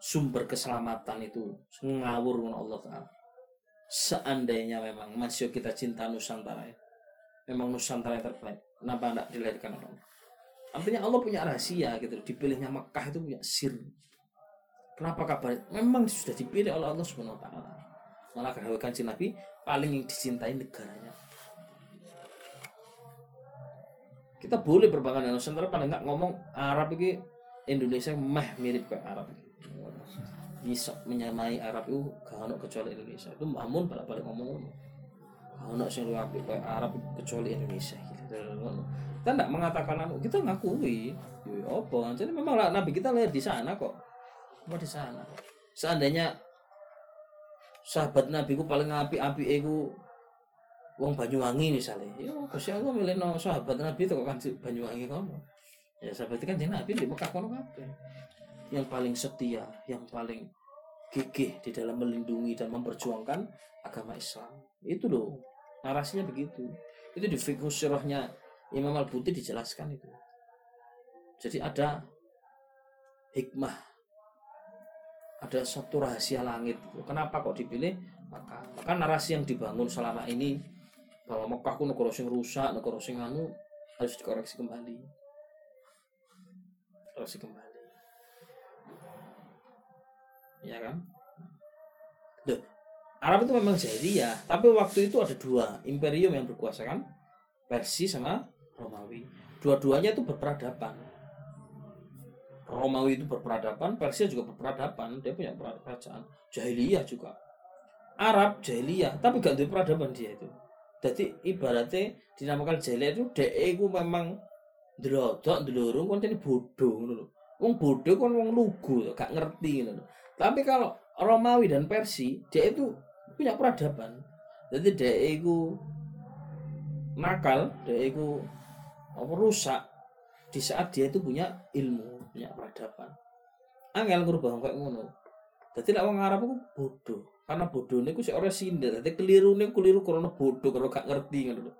sumber keselamatan itu ngawur Allah Ta'ala seandainya memang masih kita cinta Nusantara ya. Memang Nusantara yang terbaik. Kenapa tidak dilahirkan Allah? Artinya Allah punya rahasia gitu. Dipilihnya Mekah itu punya sir. Kenapa kabar? Memang sudah dipilih oleh Allah Subhanahu wa taala. Malah kanjeng Nabi paling yang dicintai negaranya. Kita boleh berbangga dengan Nusantara paling nggak ngomong Arab ini Indonesia meh mirip kayak Arab. Bisa menyamai Arab itu gak ono kecuali Indonesia. Itu Mamun balik-balik ngomong ngono. Gak ono sing luwih Arab kecuali Indonesia gitu. Kita enggak mengatakan anu, kita ngakui. Ya apa? Jadi memang lah, Nabi kita lahir di sana kok. Apa di sana? Seandainya sahabat Nabi ku paling api-api iku wong Banyuwangi misalnya. Ya Gusti Allah milih no sahabat Nabi itu kan Banyuwangi kono. Ya sahabat kan jeneng Nabi di Mekah kono kabeh. Yang paling setia, yang paling gigih di dalam melindungi dan memperjuangkan agama Islam. Itu loh. Narasinya begitu. Itu di fikih sirahnya Imam Al-Buti dijelaskan itu. Jadi ada hikmah ada satu rahasia langit. Kenapa kok dipilih? Maka, maka narasi yang dibangun selama ini bahwa Mekah ku negara rusak, negara sing anu harus dikoreksi kembali. Koreksi kembali. Ya kan? Duh, Arab itu memang jahiliyah, tapi waktu itu ada dua imperium yang berkuasa kan? Persia sama Romawi. Dua-duanya itu berperadaban. Romawi itu berperadaban, Persia juga berperadaban, dia punya kerajaan. Jahiliyah juga. Arab jahiliyah, tapi gak ada peradaban dia itu. Jadi ibaratnya dinamakan jahiliyah itu dek itu memang delodok, delurung kon ini bodoh ngono. Wong bodoh kon wong lugu, gak ngerti ngono. Tapi kalau Romawi dan Persia, dia itu punya peradaban. Jadi dia itu nakal, dia itu rusak di saat dia itu punya ilmu, punya peradaban. Angel ngerubah kayak ngono. Jadi lek wong Arab itu bodoh. Karena bodoh niku sik ora sindir. Dadi kelirune keliru karena bodoh, karena gak ngerti lho.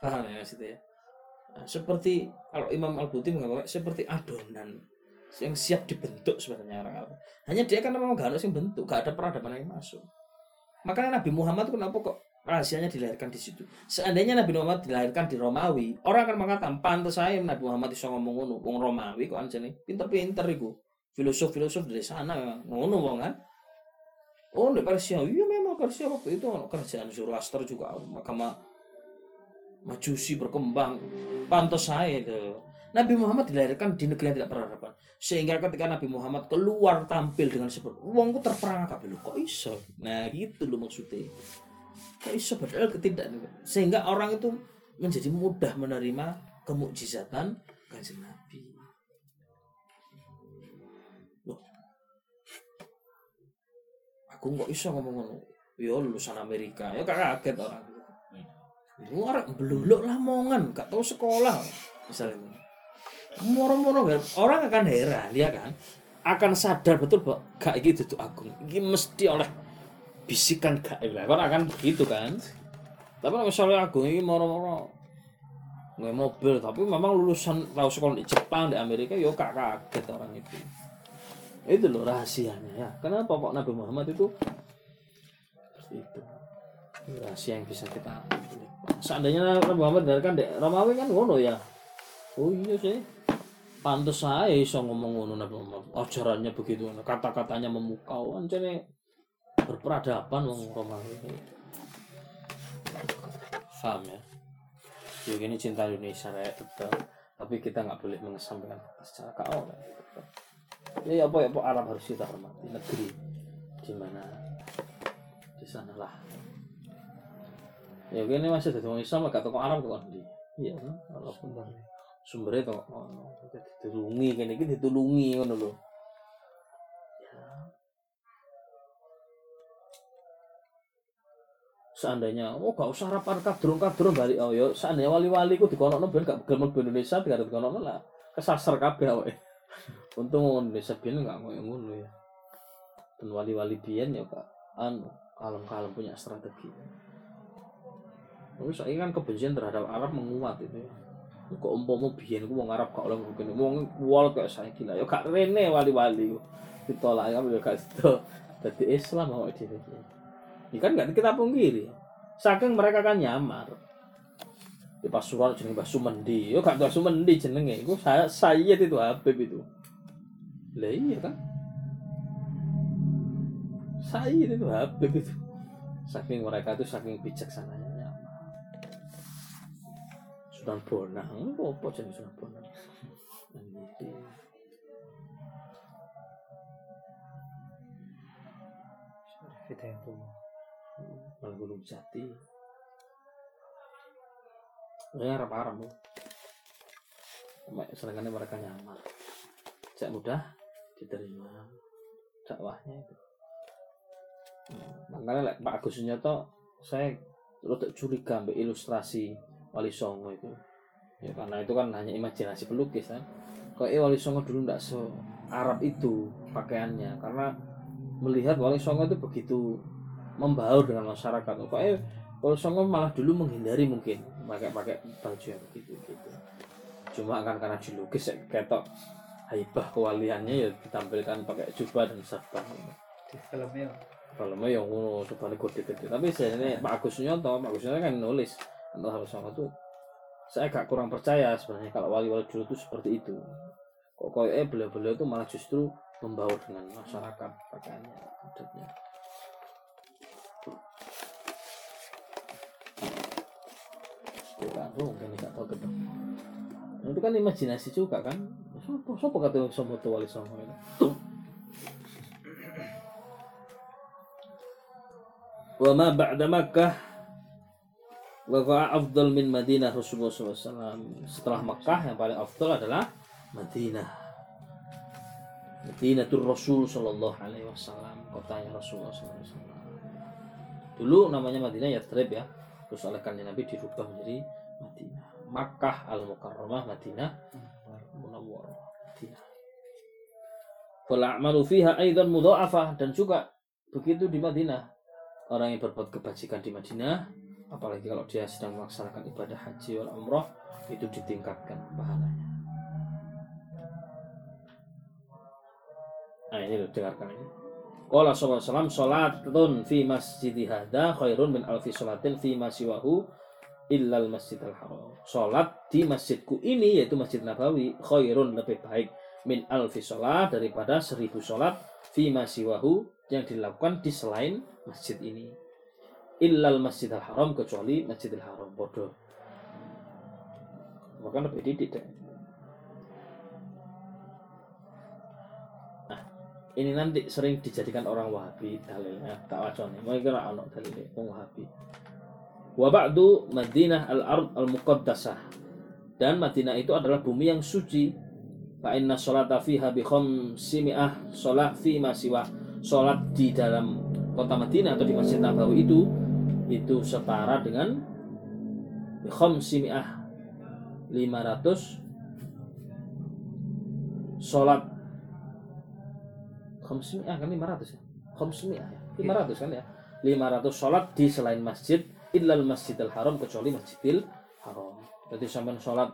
Paham ya maksudnya ya? Nah, seperti kalau Imam Al-Buti mengatakan seperti adonan yang siap dibentuk sebenarnya orang Arab. Hanya dia kan memang gak yang bentuk, gak ada peradaban yang masuk. Makanya Nabi Muhammad itu kenapa kok rahasianya dilahirkan di situ. Seandainya Nabi Muhammad dilahirkan di Romawi, orang akan mengatakan pantas saya Nabi Muhammad bisa ngomong ngono, wong Romawi kok anjene pinter-pinter iku. filosof-filosof dari sana ngono wong kan oh di Persia iya memang Persia waktu itu ono kerajaan Zoroaster juga agama majusi berkembang pantas saya itu Nabi Muhammad dilahirkan di negeri yang tidak pernah harapan sehingga ketika Nabi Muhammad keluar tampil dengan seperti uangku terperangkap lu kok iso? Nah gitu loh maksudnya. Kok iso? Padahal ketidak sehingga orang itu menjadi mudah menerima kemukjizatan kanjeng Nabi. Loh. aku kok iso ngomong ngono? Ya lulusan Amerika. Ya kaget orang. Lu orang beluluk lamongan gak tahu sekolah misalnya moro-moro kan. Orang akan heran ya kan? Akan sadar betul bahwa gak gitu tuh agung. Ini mesti oleh bisikan lah. Kan akan begitu kan? Tapi misalnya agung ini moro-moro nggak mobil tapi memang lulusan tahu sekolah di Jepang di Amerika yo gak kaget orang itu. Itu loh rahasianya ya. Kenapa kok Nabi Muhammad itu itu rahasia yang bisa kita seandainya Nabi Muhammad dari kan Romawi kan ngono ya. Oh iya sih pantes saya iso ngomong ngono ajarannya begitu kata-katanya memukau ancene berperadaban wong Romawi. Paham ya? Ya gini cinta Indonesia ya betul tapi kita nggak boleh mengesampingkan secara kau ya, ya apa ya apa Arab harus kita hormati negeri. Di mana di sana lah ya gini masih dari orang Islam gak toko Arab kok iya kan? Walaupun sumbernya kok ono ditulungi kene iki ditulungi ngono lho. Seandainya oh gak usah harapan kadrun kadrun balik. Oh yo seandainya wali-wali ku dikonokno ben gak gelem mlebu Indonesia tidak dikonokno lah kesasar kabeh awake. *laughs* Untung Indonesia biyen gak ngoyo ngono ya. Dan wali-wali biyen ya kak anu kalem-kalem punya strategi. Tapi soalnya kan kebencian terhadap Arab menguat itu ya kok umpama biyen ku wong Arab gak oleh mungkin. Wong wol kayak saya gila ya gak rene wali-wali. Ditolak ya gak itu jadi Islam mau dhewe ini kan gak kita pungkiri. Saking mereka kan nyamar. Di Pasuruan jenenge Mbah Sumendi. Yo gak Mbah Sumendi jenenge. Iku saya saya itu Habib itu. Lah iya kan? Saya itu Habib itu. Saking mereka itu saking bijaksananya nyamar Sunan Bonang apa jenenge Sunan Bonang. Hidayatullah. Malah Gunung Jati. Ya Arab-Arab bu. Sedangkan mereka nyamar. Sejak mudah diterima dakwahnya itu. Makanya Pak Agus Sunyoto saya rada curiga ambil ilustrasi Wali Songo itu. Ya karena itu kan hanya imajinasi pelukis kan. Kok Wali Songo dulu ndak se Arab itu pakaiannya karena melihat Wali Songo itu begitu membaur dengan masyarakat. Pokoknya Wali Songo malah dulu menghindari mungkin pakai-pakai baju yang begitu gitu. Cuma kan karena dilukis ya ketok haibah kewaliannya ya ditampilkan pakai jubah dan. Di filmnya Filmnya yang ngono jubahnya gede-gede. Tapi saya ini Pak Agus Sunyoto, Pak Agus Sunyoto kan nulis Wali Songo itu saya agak kurang percaya sebenarnya kalau wali-wali dulu itu seperti itu. Kok kayaknya beliau-beliau itu malah justru membaur dengan masyarakat pakaiannya adatnya. Itu kan oh, kan nggak tahu gitu. Nah, itu kan imajinasi juga kan. Sopo sopo kata sopo tuh wali songo itu. Wa ma ba'da Makkah wa afdal min Madinah Rasulullah SAW. Setelah Makkah yang paling afdal adalah Madinah. Madinatul Rasul Sallallahu Alaihi Wasallam kotanya Rasulullah SAW. Dulu namanya Madinah Yathrib ya, terus oleh kanjeng Nabi dirubah menjadi Madinah. Makkah Al Mukarramah Madinah Munawwarah Madinah. Wal fiha aidan mudha'afah dan juga begitu di Madinah orang yang berbuat kebajikan di Madinah apalagi kalau dia sedang melaksanakan ibadah haji wal umrah itu ditingkatkan pahalanya. Nah ini dengarkan ini. Qala sallallahu salatun fi masjid hada khairun min alfi salatin fi masiwahu illal masjidil haram. Salat di masjidku ini yaitu Masjid Nabawi khairun lebih baik min alfi sholat daripada seribu sholat fi masiwahu yang dilakukan di selain masjid ini illal masjidil haram kecuali masjidil haram. Bodoh. Bahkan lebih didik deh. nah ini nanti sering dijadikan orang wahabi dalilnya. Tak wacone mau kira ono dalilnya orang wahabi. Wa ba'du madinah al-ard al-muqaddasah. Dan Madinah itu adalah bumi yang suci. Fa inna sholata fiha bi khamsimi'ah sholat fi ma siwa. Sholat di dalam kota Madinah atau di Masjid Nabawi itu itu setara dengan bi khamsimi'ah 500 sholat. Khamsimi'ah kan 500 ya? Khamsimi'ah ya? 500 kan ya? 500 sholat di selain masjid illal masjidil haram kecuali masjidil haram. Jadi sampai sholat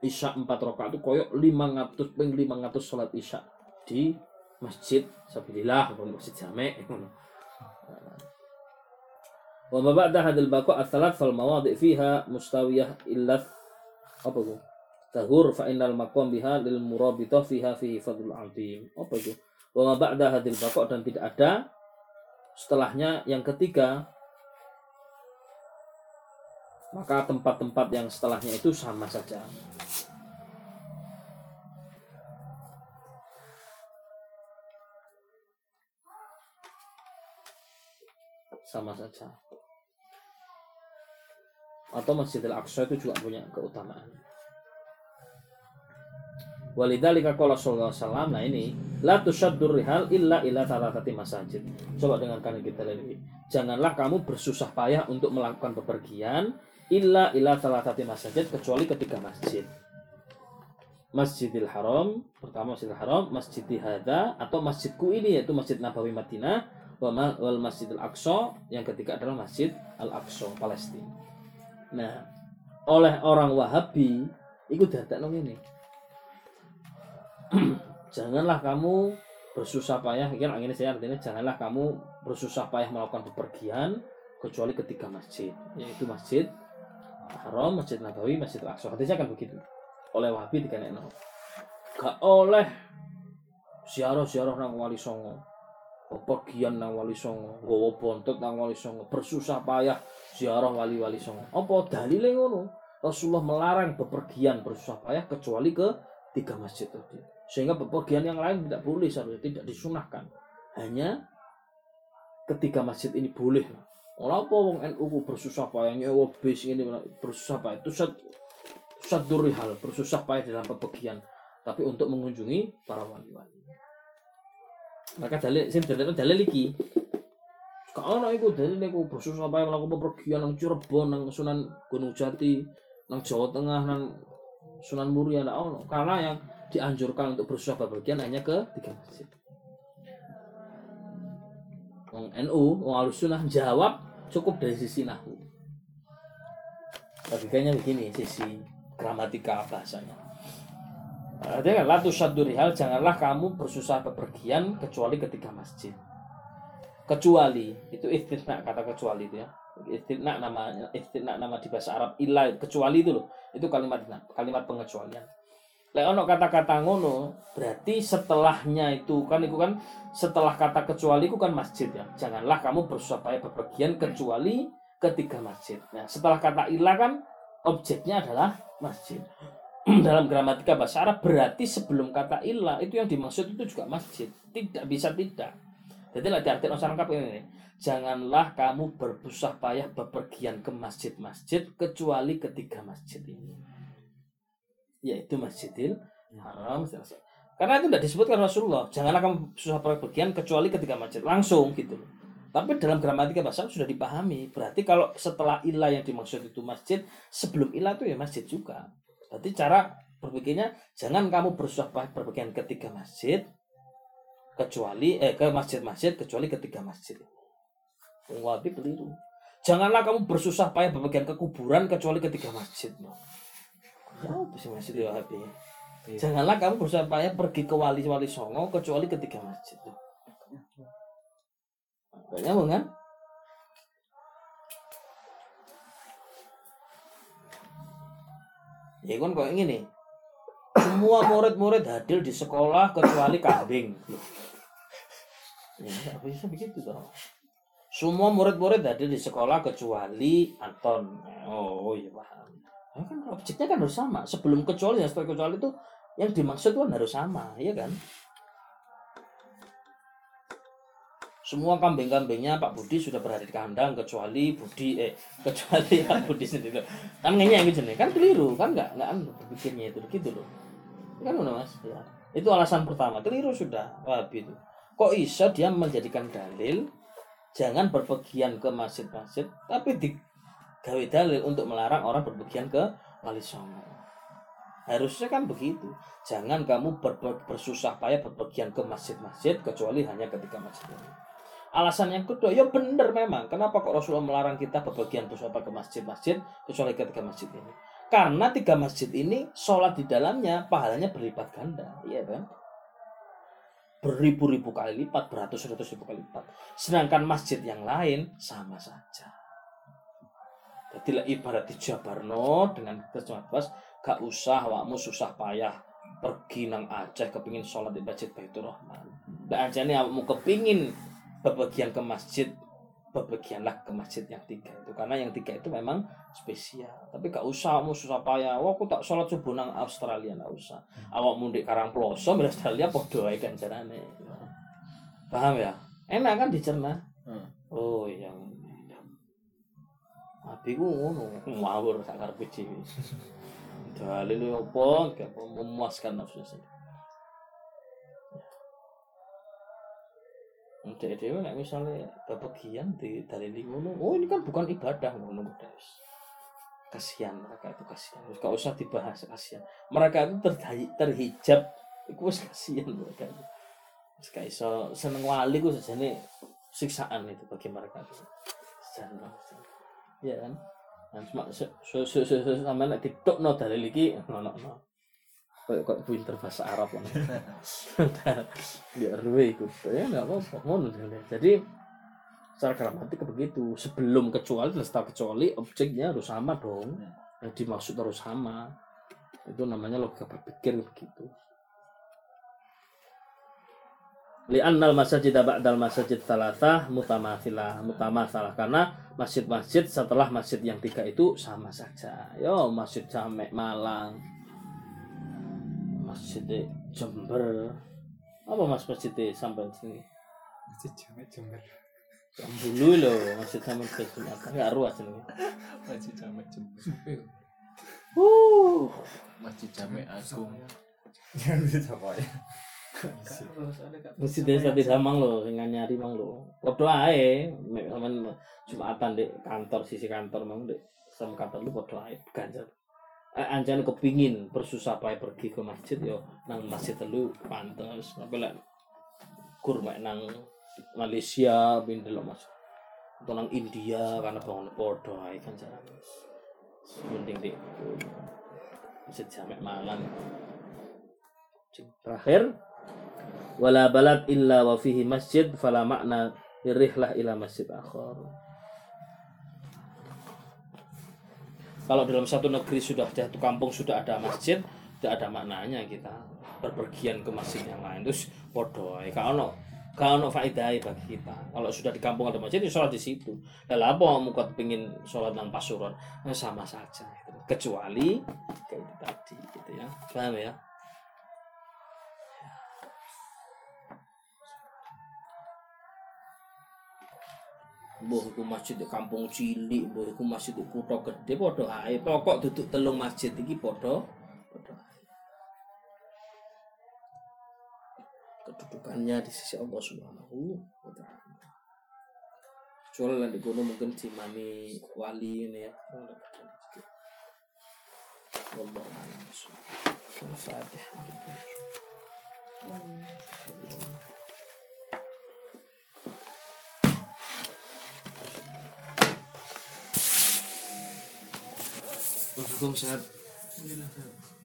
isya 4 rakaat itu koyok 500 ping 500 sholat isya di masjid. Sabilillah masjid jame wa ma ba'da hadal baqa ats-tsalat fal mawadi' fiha mustawiyah illa apa itu? Tahur fa innal maqam biha lil murabitah fiha fi fadlul azim. Apa itu? Wa ma ba'da hadil baqa dan tidak ada setelahnya yang ketiga maka tempat-tempat yang setelahnya itu sama saja sama saja atau Masjidil Aqsa itu juga punya keutamaan Walidzalika qala sallallahu alaihi wasallam nah ini la tusaddur rihal illa ila thalathati masajid. Coba dengarkan kita lagi. Janganlah kamu bersusah payah untuk melakukan bepergian illa ila thalathati masajid kecuali ketiga masjid. Masjidil Haram, pertama Masjidil Haram, Masjid Hada atau masjidku ini yaitu Masjid Nabawi Madinah, wal Masjidil Aqsa, yang ketiga adalah Masjid Al-Aqsa Palestina. Nah, oleh orang Wahabi itu dadakno ini. janganlah kamu bersusah payah kan ini saya artinya janganlah kamu bersusah payah melakukan bepergian kecuali ketiga masjid yaitu masjid Haram, Masjid Nabawi, Masjid Al-Aqsa. Hadisnya kan begitu. Oleh Wahabi dikanek Gak oleh siarah-siarah nang Wali Songo. Bepergian nang Wali Songo, nggawa bontot nang Wali Songo, bersusah payah ziarah wali-wali Songo. Apa dalile ngono? Rasulullah melarang bepergian bersusah payah kecuali ke tiga masjid tadi. Sehingga bepergian yang lain tidak boleh seharusnya tidak disunahkan. Hanya ketiga masjid ini boleh. Ora apa wong NU bersusah payah nyewa bis ini bersusah payah itu sat saduri hal bersusah payah dalam bepergian tapi untuk mengunjungi para wali-wali. Maka dalil sing dalil dalil iki Kalau iku dalil iku bersusah payah melakukan bepergian nang Cirebon, nang Sunan Gunung Jati, nang Jawa Tengah, nang Sunan Muria, ndak ono. Karena yang dianjurkan untuk bersusah bepergian hanya ke tiga masjid. Wong NU, wong Ahlussunnah jawab cukup dari sisi nahu. Logikanya begini, sisi gramatika bahasanya. Artinya kan, latu hal janganlah kamu bersusah bepergian kecuali ketika masjid. Kecuali itu istisna kata kecuali itu ya. Istisna namanya, istisna nama di bahasa Arab ilah kecuali itu loh. Itu kalimat kalimat pengecualian. Lek ono kata-kata ngono, berarti setelahnya itu kan itu kan setelah kata kecuali itu kan masjid ya. Janganlah kamu bersusah payah bepergian kecuali ketiga masjid. Nah, setelah kata ilah kan objeknya adalah masjid. *clears throat* Dalam gramatika bahasa Arab berarti sebelum kata ilah itu yang dimaksud itu juga masjid. Tidak bisa tidak. Jadi lah diartikan orang lengkap ini. Janganlah kamu bersusah payah bepergian ke masjid-masjid kecuali ketiga masjid ini yaitu Masjidil Haram. Karena itu tidak disebutkan Rasulullah. Janganlah kamu susah pergian kecuali ketika masjid langsung gitu. Tapi dalam gramatika bahasa Arab sudah dipahami. Berarti kalau setelah ilah yang dimaksud itu masjid, sebelum ilah itu ya masjid juga. Berarti cara berpikirnya jangan kamu bersusah payah berpergian ketika masjid kecuali eh ke masjid-masjid kecuali ketika masjid. Wabi keliru. Janganlah kamu bersusah payah berpergian ke kuburan kecuali ketika masjid. Oh, bisa masjid ya. Janganlah kamu berusaha payah pergi ke wali-wali songo kecuali ketika masjid. Banyak kan? Ya kan kok ini semua murid-murid hadir di sekolah kecuali kambing. Ya bisa begitu toh. Semua murid-murid hadir di sekolah kecuali Anton. Oh iya paham. Ya kan objeknya kan harus sama. Sebelum kecuali dan setelah kecuali itu yang dimaksud kan harus sama, iya kan? Semua kambing-kambingnya Pak Budi sudah berada di kandang kecuali Budi eh *laughs* kecuali Pak Budi sendiri. Kan ngenyek gitu nih. Kan keliru, kan enggak enggak anu berpikirnya itu gitu loh. Kan udah Mas. Ya. Itu alasan pertama. Keliru sudah Wahabi itu. Kok iso dia menjadikan dalil jangan berpergian ke masjid-masjid tapi digawe dalil untuk melarang orang berpergian ke Wali Songo. Harusnya kan begitu. Jangan kamu ber- bersusah payah berpergian ke masjid-masjid kecuali hanya ketika masjid ini. Alasan yang kedua, ya benar memang. Kenapa kok Rasulullah melarang kita berpergian bersusah payah ke masjid-masjid kecuali ketika masjid ini? Karena tiga masjid ini sholat di dalamnya pahalanya berlipat ganda, iya kan? Beribu-ribu kali lipat, beratus-ratus ribu kali lipat. Sedangkan masjid yang lain sama saja. Jadi ibarat dijabarno dengan kecemasan bebas, gak usah awakmu susah payah pergi nang Aceh kepingin sholat di masjid Baitur Rahman. Lah aja nih awakmu kepingin bepergian ke masjid, bepergianlah ke masjid yang tiga itu karena yang tiga itu memang spesial. Tapi gak usah awakmu susah payah. Wah, aku tak sholat subuh nang Australia nggak usah. Awakmu di Karangploso di *laughs* Australia podo ae carane. Paham ya? Enak kan dicerna. Hmm. Oh iya. Abi ku ngono, ngawur sak karepe dhewe. *laughs* Dalil apa? Kayak apa? memuaskan nafsu sendiri. Dek dhewe nek misalnya bepergian di dalil ngono, oh ini kan bukan ibadah ngono guys. Kasihan mereka itu kasihan. Gak usah dibahas kasihan. Mereka itu terhi- terhijab iku wis kasihan mereka. Wis gak iso seneng wali ku sejane siksaan itu bagi mereka itu. Sejarah. Iya kan? Dan cuma se se se sama nek ditokno dalil iki no. Kayak kok pinter bahasa Arab kan. *laughs* Biar ruwe iku. Ya enggak apa-apa ngono. Jadi secara gramatik begitu. Sebelum kecuali dan setelah kecuali objeknya harus sama dong. Yang dimaksud harus sama. Itu namanya logika berpikir begitu. Li'annal masajid ba'dal masajid thalathah mutamathilah mutamathalah karena masjid-masjid setelah masjid yang tiga itu sama saja. Yo masjid Jamek Malang, masjid Jember, apa mas masjid di sampai sini? Masjid Jamek Jember. Yang dulu loh masjid Jamek ke Jumatan nggak ruas ini. Masjid Jamek Jember. Uh, Masjid Jamek Agung. Yang bisa apa ya? Terus ada gak masjid desa di Damang loh, dengan nyari mang loh. Podo ae, sampean Jumatan di kantor sisi kantor mang di sama kantor lu podo ae ganjar. Eh, anjane kepingin bersusah payah pergi ke masjid yo nang masjid telu pantes tapi lek kur mek nang Malaysia pindel mas. Atau nang India karena bangun podo ae kan jalan mending di masjid jamek malam terakhir wala balad illa wa fihi masjid fala makna lirihlah ila masjid akhar kalau dalam satu negeri sudah satu kampung sudah ada masjid tidak ada maknanya kita berpergian ke masjid yang lain. Terus podo kalau kalau no faedahnya bagi kita. Kalau sudah di kampung ada masjid ya sholat di situ. Dan apa kamu kau pengen sholat nang pasuruan? Eh, sama saja gitu. kecuali kayak tadi gitu ya. Paham ya Mbah iku masjid di kampung cilik, mbah iku masjid di kutha gede padha ae. Pokok duduk telung masjid iki padha padha. Kedudukannya di sisi Allah Subhanahu wa taala. Kecuali di kono mungkin dimani wali ini ya. Wallahu a'lam. Al-Fatihah. Sehat.